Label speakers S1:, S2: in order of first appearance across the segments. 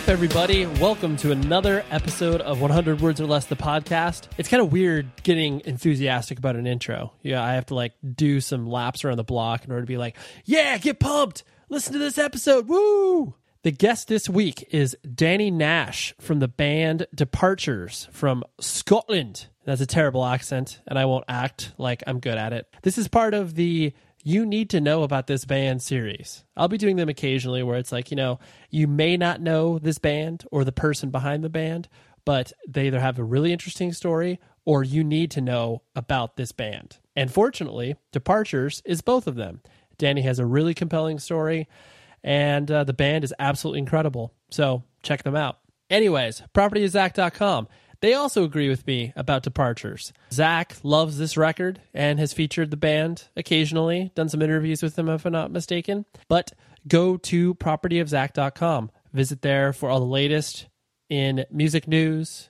S1: Up, everybody? Welcome to another episode of 100 Words or Less, the podcast. It's kind of weird getting enthusiastic about an intro. Yeah, I have to like do some laps around the block in order to be like, yeah, get pumped. Listen to this episode. Woo! The guest this week is Danny Nash from the band Departures from Scotland. That's a terrible accent, and I won't act like I'm good at it. This is part of the you need to know about this band series. I'll be doing them occasionally where it's like, you know, you may not know this band or the person behind the band, but they either have a really interesting story or you need to know about this band. And fortunately, Departures is both of them. Danny has a really compelling story, and uh, the band is absolutely incredible. So check them out. Anyways, propertyofzack.com. They also agree with me about Departures. Zack loves this record and has featured the band occasionally, done some interviews with them if I'm not mistaken. But go to propertyofzack.com. Visit there for all the latest in music news.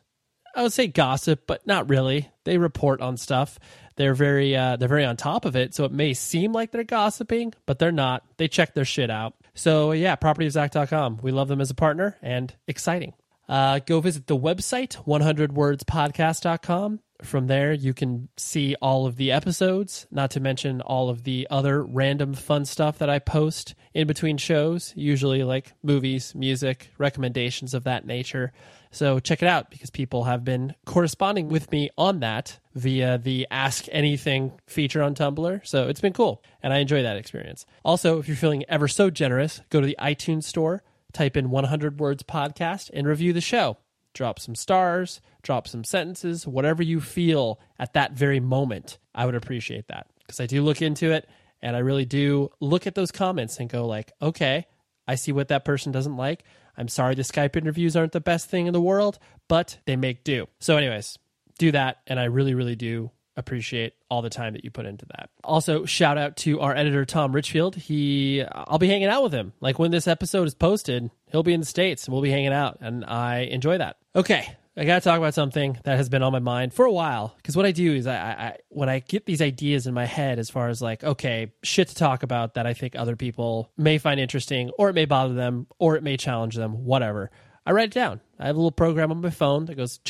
S1: I would say gossip, but not really. They report on stuff. They're very uh, they're very on top of it, so it may seem like they're gossiping, but they're not. They check their shit out. So yeah, propertyofzack.com. We love them as a partner and exciting. Uh, go visit the website, 100wordspodcast.com. From there, you can see all of the episodes, not to mention all of the other random fun stuff that I post in between shows, usually like movies, music, recommendations of that nature. So check it out because people have been corresponding with me on that via the Ask Anything feature on Tumblr. So it's been cool, and I enjoy that experience. Also, if you're feeling ever so generous, go to the iTunes store type in 100 words podcast and review the show. Drop some stars, drop some sentences, whatever you feel at that very moment. I would appreciate that because I do look into it and I really do look at those comments and go like, okay, I see what that person doesn't like. I'm sorry the Skype interviews aren't the best thing in the world, but they make do. So anyways, do that and I really really do appreciate all the time that you put into that. Also, shout out to our editor Tom Richfield. He I'll be hanging out with him. Like when this episode is posted, he'll be in the states and we'll be hanging out and I enjoy that. Okay, I got to talk about something that has been on my mind for a while because what I do is I, I when I get these ideas in my head as far as like okay, shit to talk about that I think other people may find interesting or it may bother them or it may challenge them, whatever. I write it down. I have a little program on my phone that goes,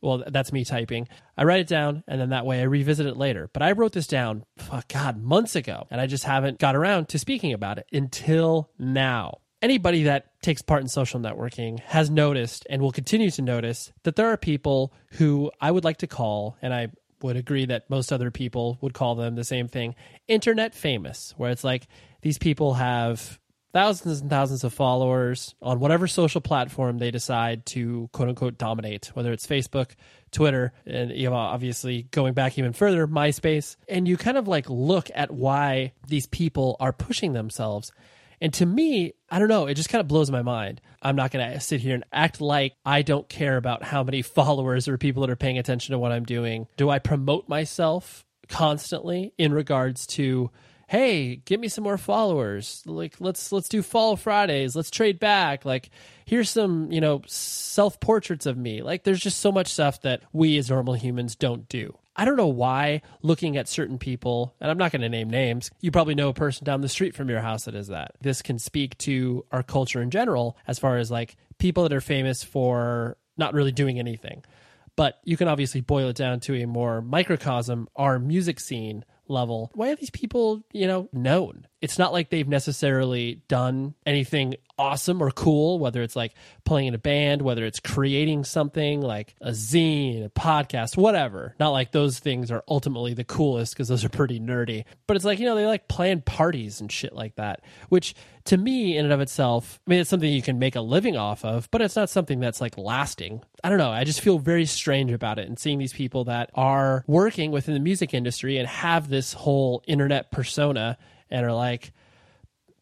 S1: well, that's me typing. I write it down, and then that way I revisit it later. But I wrote this down, fuck God, months ago, and I just haven't got around to speaking about it until now. Anybody that takes part in social networking has noticed and will continue to notice that there are people who I would like to call, and I would agree that most other people would call them the same thing, internet famous, where it's like these people have thousands and thousands of followers on whatever social platform they decide to quote unquote dominate, whether it's Facebook, Twitter, and you know, obviously going back even further, MySpace. And you kind of like look at why these people are pushing themselves. And to me, I don't know, it just kind of blows my mind. I'm not going to sit here and act like I don't care about how many followers or people that are paying attention to what I'm doing. Do I promote myself constantly in regards to hey give me some more followers. Like let's let's do fall fridays. Let's trade back. Like here's some you know self portraits of me. Like there's just so much stuff that we as normal humans don't do. I don't know why looking at certain people, and I'm not going to name names, you probably know a person down the street from your house that is that. This can speak to our culture in general, as far as like people that are famous for not really doing anything. But you can obviously boil it down to a more microcosm, our music scene level. Why are these people, you know, known? It's not like they've necessarily done anything awesome or cool, whether it's like playing in a band, whether it's creating something like a zine, a podcast, whatever. Not like those things are ultimately the coolest because those are pretty nerdy. But it's like, you know, they like plan parties and shit like that, which to me, in and of itself, I mean, it's something you can make a living off of, but it's not something that's like lasting. I don't know. I just feel very strange about it and seeing these people that are working within the music industry and have this whole internet persona and are like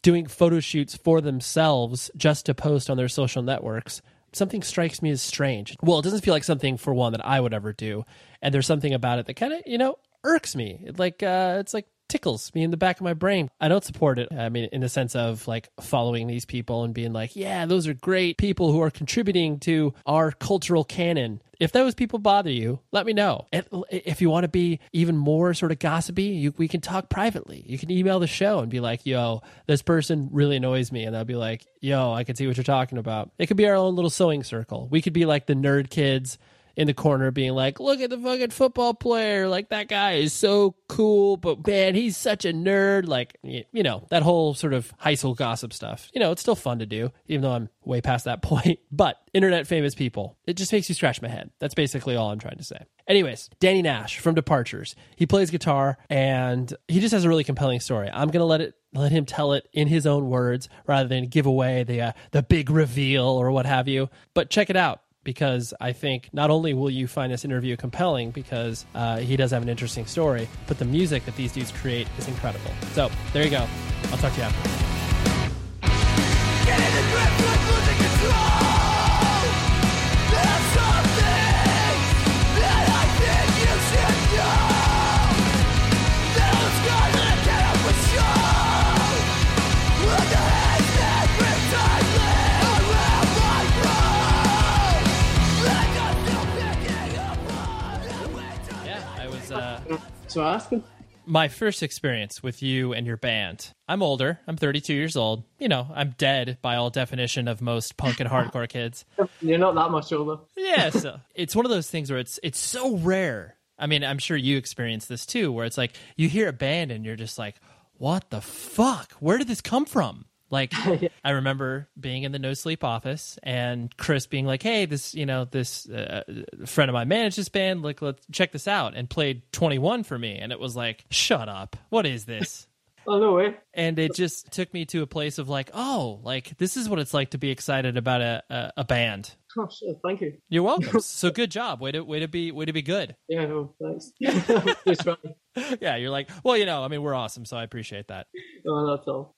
S1: doing photo shoots for themselves just to post on their social networks something strikes me as strange. Well it doesn't feel like something for one that i would ever do and there's something about it that kind of you know irks me. Like uh, it's like tickles me in the back of my brain. I don't support it. I mean, in the sense of like following these people and being like, yeah, those are great people who are contributing to our cultural canon. If those people bother you, let me know. If you want to be even more sort of gossipy, you, we can talk privately. You can email the show and be like, yo, this person really annoys me. And I'll be like, yo, I can see what you're talking about. It could be our own little sewing circle. We could be like the nerd kids in the corner being like, look at the fucking football player. Like, that guy is so cool, but man, he's such a nerd. Like, you know, that whole sort of high school gossip stuff. You know, it's still fun to do, even though I'm way past that point. But internet famous people, it just makes you scratch my head. That's basically all I'm trying to say. Anyways, Danny Nash from Departures. He plays guitar and he just has a really compelling story. I'm going to let it let him tell it in his own words rather than give away the uh, the big reveal or what have you. But check it out because I think not only will you find this interview compelling because uh, he does have an interesting story, but the music that these dudes create is incredible. So there you go. I'll talk to you after.
S2: So asking.
S1: My first experience with you and your band. I'm older. I'm 32 years old. You know, I'm dead by all definition of most punk and hardcore kids.
S2: You're not that much older.
S1: yeah, so it's one of those things where it's it's so rare. I mean, I'm sure you experience this too, where it's like you hear a band and you're just like, "What the fuck? Where did this come from?" Like yeah. I remember being in the no sleep office and Chris being like, "Hey, this you know this uh, friend of mine managed this band. Like, let's check this out." And played Twenty One for me, and it was like, "Shut up! What is this?"
S2: oh no way!
S1: And it just took me to a place of like, "Oh, like this is what it's like to be excited about a a, a band."
S2: Oh, sure. Thank you.
S1: You're welcome. so good job. Way to way to be way to be good.
S2: Yeah, no, thanks.
S1: yeah, you're like, well, you know, I mean, we're awesome, so I appreciate that.
S2: No, that's all.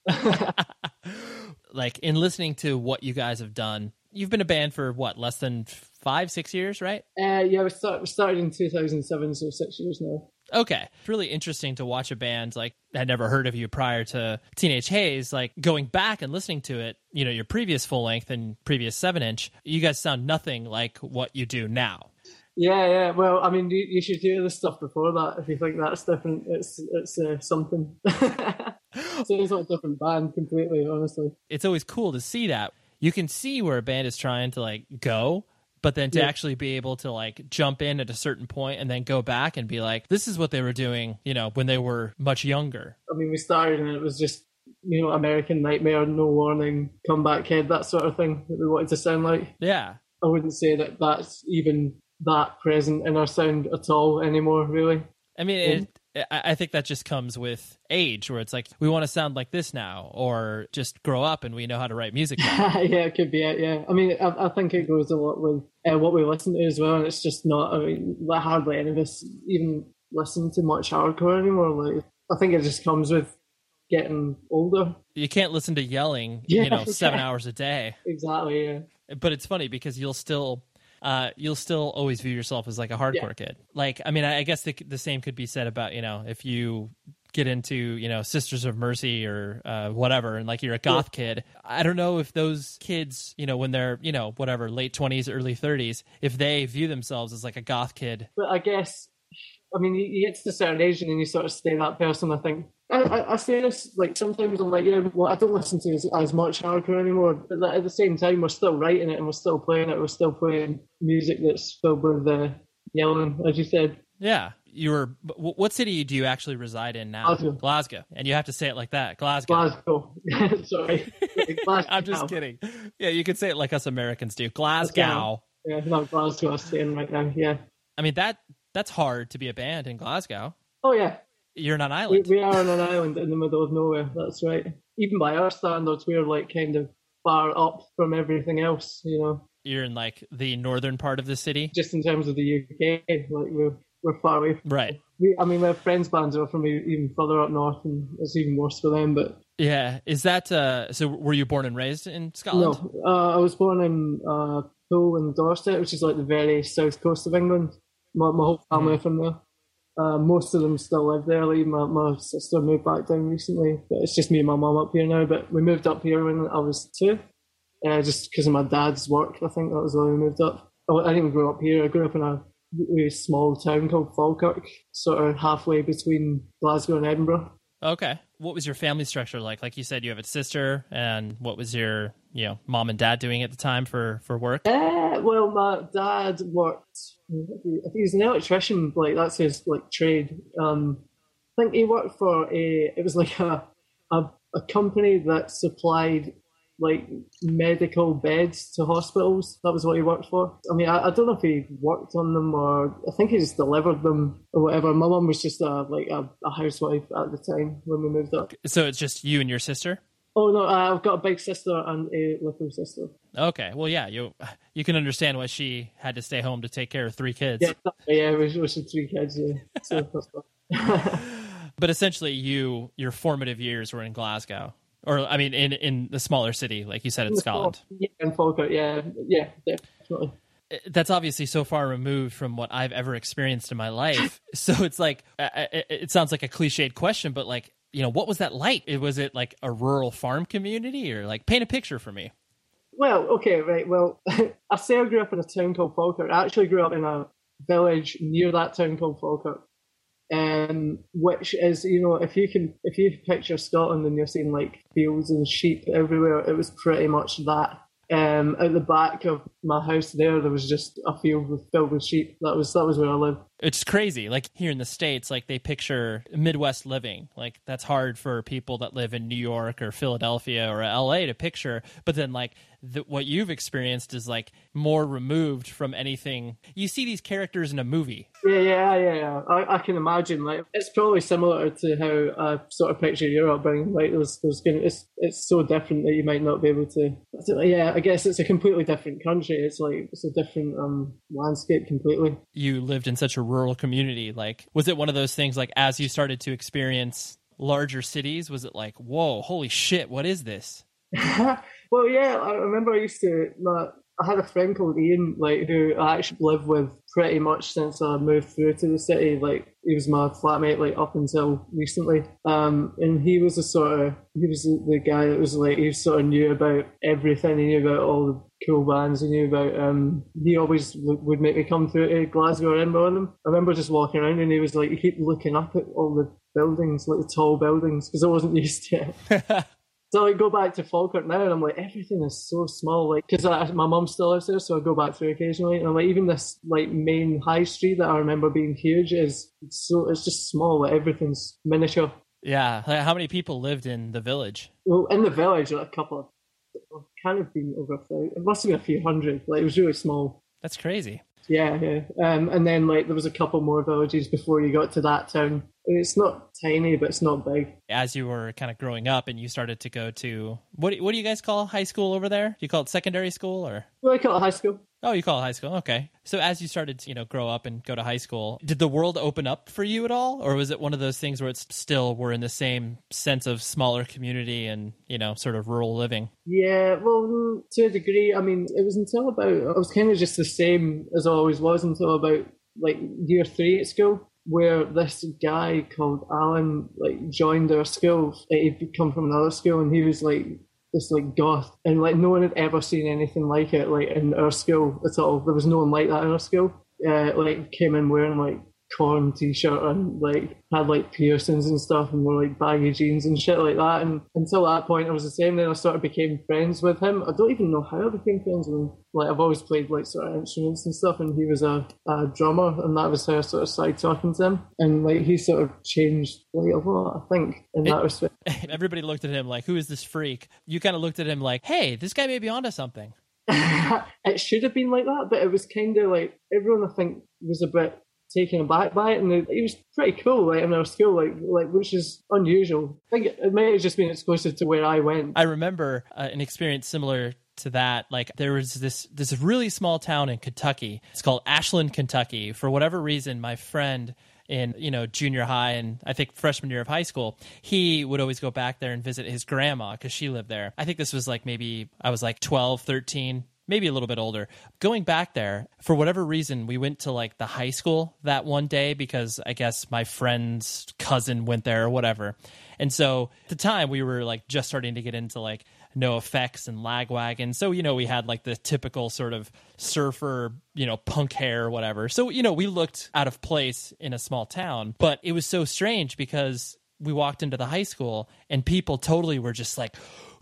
S1: Like in listening to what you guys have done, you've been a band for what, less than five, six years, right?
S2: Uh, yeah, we, start, we started in 2007, so six years now.
S1: Okay. It's really interesting to watch a band like had never heard of you prior to Teenage Haze, like going back and listening to it, you know, your previous full length and previous seven inch, you guys sound nothing like what you do now.
S2: Yeah, yeah. Well, I mean, you, you should hear the stuff before that if you think that's different. It's it's uh, something. Sounds like a different band completely. Honestly,
S1: it's always cool to see that. You can see where a band is trying to like go, but then to yeah. actually be able to like jump in at a certain point and then go back and be like, this is what they were doing, you know, when they were much younger.
S2: I mean, we started and it was just you know American Nightmare, No Warning, Comeback Kid, that sort of thing that we wanted to sound like.
S1: Yeah,
S2: I wouldn't say that that's even that present in our sound at all anymore, really.
S1: I mean, it, I think that just comes with age, where it's like we want to sound like this now, or just grow up and we know how to write music.
S2: yeah, it could be it. Yeah, I mean, I, I think it goes a lot with uh, what we listen to as well, and it's just not. I mean, hardly any of us even listen to much hardcore anymore. Like, I think it just comes with getting older.
S1: You can't listen to yelling, yeah, you know, seven yeah. hours a day.
S2: Exactly. Yeah.
S1: But it's funny because you'll still uh, you'll still always view yourself as like a hardcore yeah. kid. Like, I mean, I, I guess the, the same could be said about you know if you get into you know Sisters of Mercy or uh, whatever, and like you're a goth yeah. kid. I don't know if those kids, you know, when they're you know whatever late twenties, early thirties, if they view themselves as like a goth kid.
S2: But I guess, I mean, you get to a certain age and then you sort of stay that person. I think I, I, I say this like sometimes I'm like, yeah, well, I don't listen to as, as much hardcore anymore. But at the same time, we're still writing it and we're still playing it. We're still playing music that's filled with uh, yelling, as you said.
S1: Yeah, you were. What city do you actually reside in now?
S2: Glasgow.
S1: Glasgow, and you have to say it like that. Glasgow.
S2: Glasgow. Sorry.
S1: Glasgow. I'm just kidding. Yeah, you can say it like us Americans do. Glasgow.
S2: Yeah, not Glasgow. I'm saying right now. Yeah.
S1: I mean that that's hard to be a band in Glasgow.
S2: Oh yeah,
S1: you're on an island.
S2: We, we, are on an island in the middle of nowhere. That's right. Even by our standards, we're like kind of far up from everything else. You know.
S1: You're in like the northern part of the city.
S2: Just in terms of the UK, like we're we're far away.
S1: From right.
S2: We, I mean, we have friends bands are from even further up north, and it's even worse for them. But
S1: yeah, is that uh? So were you born and raised in Scotland?
S2: No, uh, I was born in uh, Poole in Dorset, which is like the very south coast of England. My, my whole family mm. from there. Uh, most of them still live there. Like my, my sister moved back down recently, but it's just me and my mum up here now. But we moved up here when I was two, uh, just because of my dad's work. I think that was why we moved up. Oh, I didn't grow up here. I grew up in a really small town called Falkirk, sort of halfway between Glasgow and Edinburgh.
S1: Okay. What was your family structure like? Like you said, you have a sister, and what was your, you know, mom and dad doing at the time for for work?
S2: Uh, well, my dad worked. I think he's an electrician. Like that's his like trade. Um, I think he worked for a. It was like a a, a company that supplied like medical beds to hospitals. That was what he worked for. I mean, I, I, don't know if he worked on them or I think he just delivered them or whatever. My mum was just a like a, a, housewife at the time when we moved up.
S1: So it's just you and your sister.
S2: Oh no, I've got a big sister and a little sister.
S1: Okay, well, yeah, you you can understand why she had to stay home to take care of three kids.
S2: Yeah, yeah, we, we three kids. Yeah, so
S1: but essentially, you your formative years were in Glasgow or I mean, in in the smaller city, like you said, in, Scotland.
S2: Yeah, in Falkirk. Yeah, yeah, definitely.
S1: Uh, that's obviously so far removed from what I've ever experienced in my life. so it's like uh, uh, it sounds like a cliched question, but like you know, what was that like? Was it like a rural farm community, or like paint a picture for me?
S2: Well, okay, right. Well, I say I grew up in a town called Falkirk. I actually grew up in a village near that town called Falkirk um, which is you know if you can if you picture Scotland and you're seeing like fields and sheep everywhere, it was pretty much that. Um, at the back of my house there, there was just a field with, filled with sheep. That was that was where I lived.
S1: It's crazy. Like here in the states, like they picture Midwest living. Like that's hard for people that live in New York or Philadelphia or L.A. to picture. But then like the, what you've experienced is like more removed from anything. You see these characters in a movie.
S2: Yeah, yeah, yeah, yeah. I, I can imagine. Like it's probably similar to how I sort of picture your upbringing. Like there's, there's gonna, it's, it's so different that you might not be able to. Yeah, I guess it's a completely different country. It's like it's a different um, landscape completely.
S1: You lived in such a rural community. Like, was it one of those things? Like as you started to experience larger cities, was it like, whoa, holy shit, what is this?
S2: well, yeah, I remember I used to. My, I had a friend called Ian, like who I actually lived with pretty much since I moved through to the city. Like he was my flatmate, like up until recently. Um, and he was a sort of he was the guy that was like he sort of knew about everything. He knew about all the cool bands. He knew about. Um, he always would make me come through to Glasgow or Edinburgh with him. I remember just walking around and he was like, he keep looking up at all the buildings, like the tall buildings, because I wasn't used to it. So I go back to Falkirk now, and I'm like, everything is so small. Like, because my mum still lives there, so I go back through occasionally. And I'm like, even this like main high street that I remember being huge is so it's just small. Like everything's miniature.
S1: Yeah. How many people lived in the village?
S2: Well, in the village, like a couple of, kind of been over. a It must have been a few hundred. Like it was really small.
S1: That's crazy.
S2: Yeah, yeah. Um, and then like there was a couple more villages before you got to that town. It's not tiny, but it's not big.
S1: As you were kind of growing up and you started to go to what? What do you guys call high school over there? Do you call it secondary school or?
S2: Well, I call it high school.
S1: Oh, you call it high school. Okay. So as you started to, you know, grow up and go to high school, did the world open up for you at all? Or was it one of those things where it's still we're in the same sense of smaller community and, you know, sort of rural living?
S2: Yeah, well, mm, to a degree. I mean, it was until about, I was kind of just the same as I always was until about like year three at school where this guy called Alan like joined our school. He'd come from another school and he was like this like goth and like no one had ever seen anything like it like in our school at all. There was no one like that in our school. Uh, like came in wearing like T-shirt and like had like piercings and stuff and wore like baggy jeans and shit like that. And until that point, I was the same. Then I sort of became friends with him. I don't even know how I became friends with him. Like I've always played like sort of instruments and stuff, and he was a, a drummer, and that was how I sort of started talking to him. And like he sort of changed like a lot, I think, in that respect.
S1: Everybody looked at him like, "Who is this freak?" You kind of looked at him like, "Hey, this guy may be onto something."
S2: it should have been like that, but it was kind of like everyone I think was a bit taken aback by it, and it, was pretty cool, like in our school, like like which is unusual. I think it, it may have just been exclusive to where I went.
S1: I remember uh, an experience similar to that like there was this this really small town in Kentucky it's called Ashland Kentucky for whatever reason my friend in you know junior high and I think freshman year of high school, he would always go back there and visit his grandma because she lived there. I think this was like maybe I was like 12, 13, maybe a little bit older. Going back there, for whatever reason, we went to like the high school that one day because I guess my friend's cousin went there or whatever. And so at the time we were like just starting to get into like NOFX and lagwagon. So, you know, we had like the typical sort of surfer, you know, punk hair or whatever. So, you know, we looked out of place in a small town, but it was so strange because we walked into the high school and people totally were just like,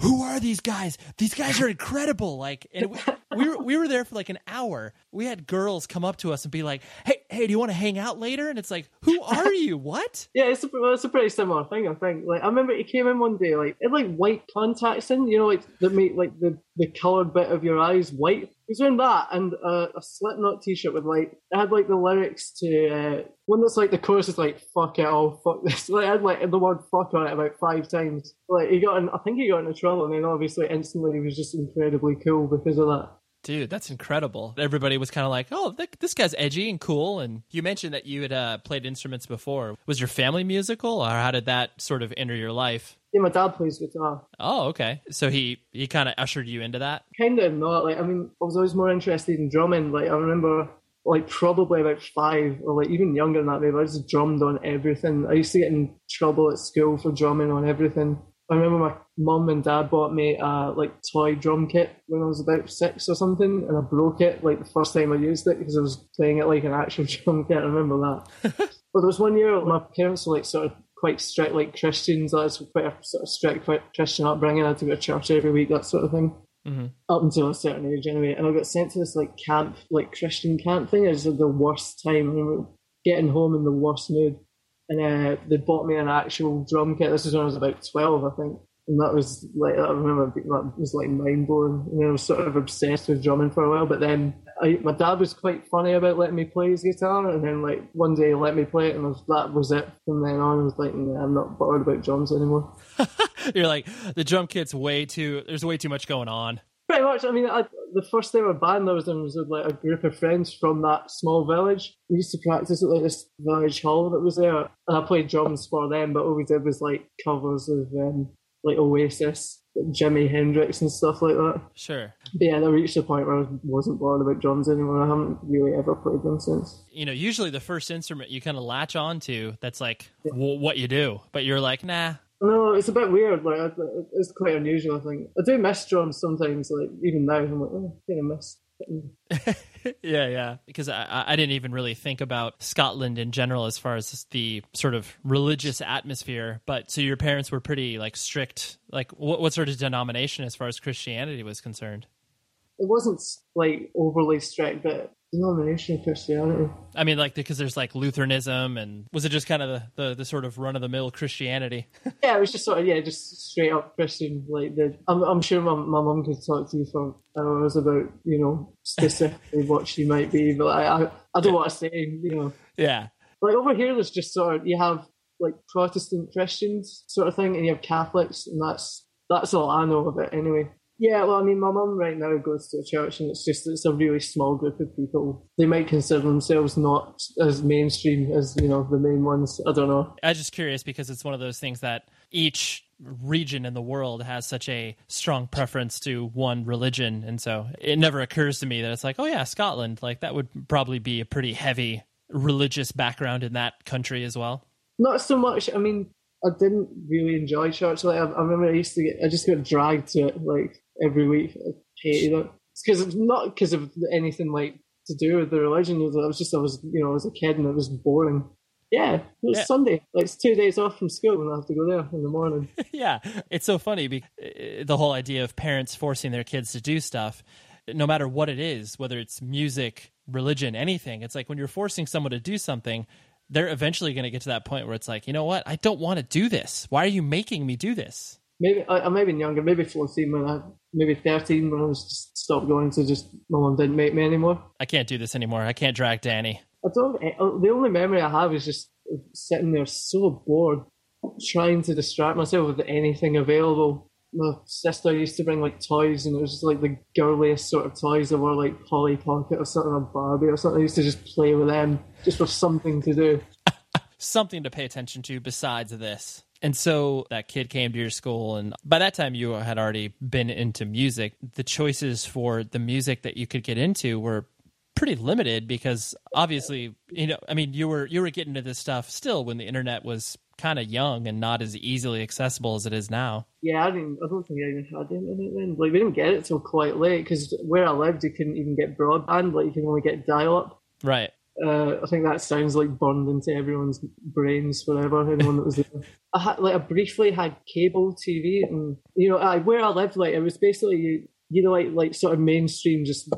S1: who are these guys? These guys are incredible. Like, and we, we were we were there for like an hour. We had girls come up to us and be like, "Hey, hey, do you want to hang out later?" And it's like, "Who are you? What?"
S2: Yeah, it's a, it's a pretty similar thing. I think. Like, I remember he came in one day, like, it like white contacts in, you know, like that make like the the colored bit of your eyes white. He's wearing that and uh, a Slipknot t-shirt with like it had like the lyrics to uh, one that's like the chorus is like "fuck it all, fuck this." Like, had like the word "fuck" on it about five times. Like he got, in, I think he got into trouble, and then obviously instantly he was just incredibly cool because of that.
S1: Dude, that's incredible. Everybody was kind of like, "Oh, th- this guy's edgy and cool." And you mentioned that you had uh, played instruments before. Was your family musical, or how did that sort of enter your life?
S2: Yeah, my dad plays guitar.
S1: Oh, okay. So he he kind of ushered you into that.
S2: Kind of not. Like, I mean, I was always more interested in drumming. Like, I remember, like, probably about five or like even younger than that. Maybe I just drummed on everything. I used to get in trouble at school for drumming on everything. I remember my mum and dad bought me a like toy drum kit when I was about six or something, and I broke it like the first time I used it because I was playing it like an actual drum kit. I remember that. but there was one year my parents were like sort of quite strict, like Christians. That's quite a sort of strict, quite Christian upbringing. I had to go to church every week, that sort of thing.
S1: Mm-hmm.
S2: Up until a certain age, anyway. And I got sent to this like camp, like Christian camp thing. It was like, the worst time. I remember getting home in the worst mood and uh, they bought me an actual drum kit. This was when I was about twelve, I think, and that was like I remember that was like mind blowing. And I was sort of obsessed with drumming for a while. But then I, my dad was quite funny about letting me play his guitar, and then like one day he let me play it, and was, that was it. From then on, I was like, nah, I'm not bothered about drums anymore.
S1: You're like the drum kit's way too. There's way too much going on.
S2: Pretty much. I mean, I, the first ever band I was in was with like a group of friends from that small village. We used to practice at like this village hall that was there, and I played drums for them. But all we did was like covers of um, like Oasis, Jimi Hendrix, and stuff like that.
S1: Sure.
S2: But yeah, I reached a point where I wasn't bothered about drums anymore. I haven't really ever played them since.
S1: You know, usually the first instrument you kind of latch on to that's like yeah. w- what you do, but you're like, nah,
S2: no, it's a bit weird. Like it's quite unusual. I think I do miss drums sometimes. Like even now, I'm like, oh, I kind of miss.
S1: yeah, yeah. Because I, I didn't even really think about Scotland in general as far as the sort of religious atmosphere. But so your parents were pretty like strict. Like what what sort of denomination as far as Christianity was concerned?
S2: It wasn't like overly strict, but denomination of Christianity.
S1: I mean, like because there's like Lutheranism, and was it just kind of the the, the sort of run of the mill Christianity?
S2: yeah, it was just sort of yeah, just straight up Christian. Like the, I'm I'm sure my my mum could talk to you for hours about you know specifically what she might be, but I I, I don't want to say you know.
S1: Yeah.
S2: Like over here, there's just sort of you have like Protestant Christians sort of thing, and you have Catholics, and that's that's all I know of it anyway. Yeah, well, I mean, my mum right now goes to a church, and it's just it's a really small group of people. They might consider themselves not as mainstream as you know the main ones. I don't know.
S1: I'm just curious because it's one of those things that each region in the world has such a strong preference to one religion, and so it never occurs to me that it's like, oh yeah, Scotland, like that would probably be a pretty heavy religious background in that country as well.
S2: Not so much. I mean, I didn't really enjoy church. Like I, I remember, I used to get, I just got dragged to it like every week. I hated it. It's because it's not because of anything like to do with the religion. It was, just I was you know I was a kid and it was boring. Yeah, it was yeah. Sunday. Like it's two days off from school and I have to go there in the morning.
S1: yeah, it's so funny because uh, the whole idea of parents forcing their kids to do stuff, no matter what it is, whether it's music, religion, anything. It's like when you're forcing someone to do something, they're eventually going to get to that point where it's like, you know what? I don't want to do this. Why are you making me do this?
S2: Maybe I, am maybe younger, maybe 14 when I, maybe 13 when I was just stopped going to just my mom didn't make me anymore.
S1: I can't do this anymore. I can't drag Danny.
S2: I don't. Eh, uh, the only memory I have is just sitting there so bored, trying to distract myself with anything available. My sister used to bring like toys, and it was just like the girliest sort of toys that were like Polly Pocket or something, or Barbie or something. I used to just play with them just for something to do.
S1: something to pay attention to besides this. And so that kid came to your school, and by that time you had already been into music. The choices for the music that you could get into were pretty limited because obviously, you know, I mean, you were you were getting into this stuff still when the internet was kind of young and not as easily accessible as it is now.
S2: Yeah, I didn't. I don't think I even had internet then. Like we didn't get it till quite late because where I lived, you couldn't even get broadband. Like you can only get dial up.
S1: Right.
S2: Uh, I think that sounds like burned into everyone's brains forever. Anyone that was there. I had like I briefly had cable TV, and you know, I, where I lived, like it was basically you, you know, like like sort of mainstream, just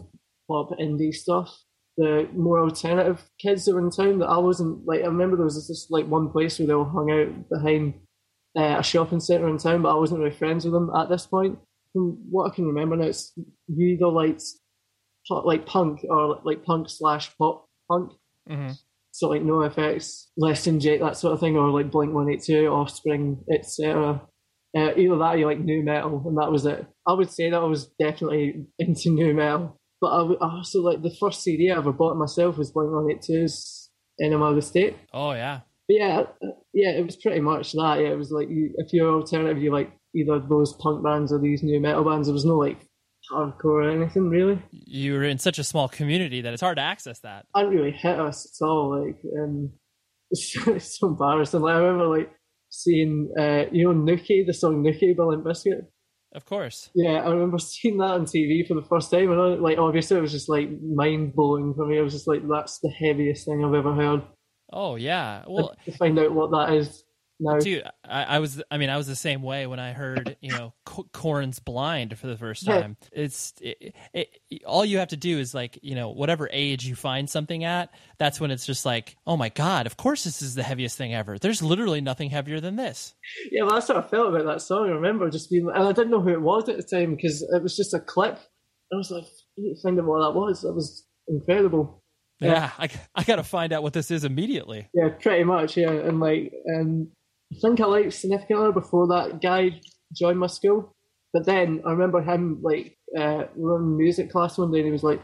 S2: pop indie stuff. The more alternative kids that were in town that I wasn't like. I remember there was just like one place where they all hung out behind uh, a shopping centre in town, but I wasn't really friends with them at this point. From what I can remember now, it's either liked like punk or like punk slash pop punk.
S1: Mm-hmm.
S2: So like NOFX, Less Than Jake, that sort of thing, or like Blink One Eight Two, Offspring, etc. Uh, either that or you like nu metal, and that was it. I would say that I was definitely into nu metal, but I also like the first CD I ever bought myself was Blink One Eight Two's Enema of the State.
S1: Oh yeah.
S2: But yeah, yeah, it was pretty much that. Yeah, it was like you, if you're alternative, you like either those punk bands or these nu metal bands. There was no like hardcore or anything really.
S1: You were in such a small community that it's hard to access that.
S2: I really hit us at all. Like, um, it's, it's so embarrassing. Like, I remember like seeing, uh, you know, Nookie, the song Nookie by Limp Bizkit.
S1: Of course.
S2: Yeah, I remember seeing that on TV for the first time, and I, like obviously it was just like mind blowing for me. I was just like, that's the heaviest thing I've ever heard.
S1: Oh yeah. Well,
S2: to find out what that is now.
S1: Dude, I, I, was. I mean, I was the same way when I heard, you know, Korn's "Blind" for the first time. Yeah. It's it, it, all you have to do is like, you know, whatever age you find something at, that's when it's just like, oh my god, of course this is the heaviest thing ever. There's literally nothing heavier than this.
S2: Yeah, well, that's how I felt about that song. I remember just being, and I didn't know who it was at the time because it was just a clip. I was like, I need to find out what that was. That was incredible.
S1: Yeah, yeah I, I got to find out what this is immediately.
S2: Yeah, pretty much. Yeah, and like, um, I think I liked Significant Other before that guy joined my school. But then I remember him like uh, we were in music class one day and he was like,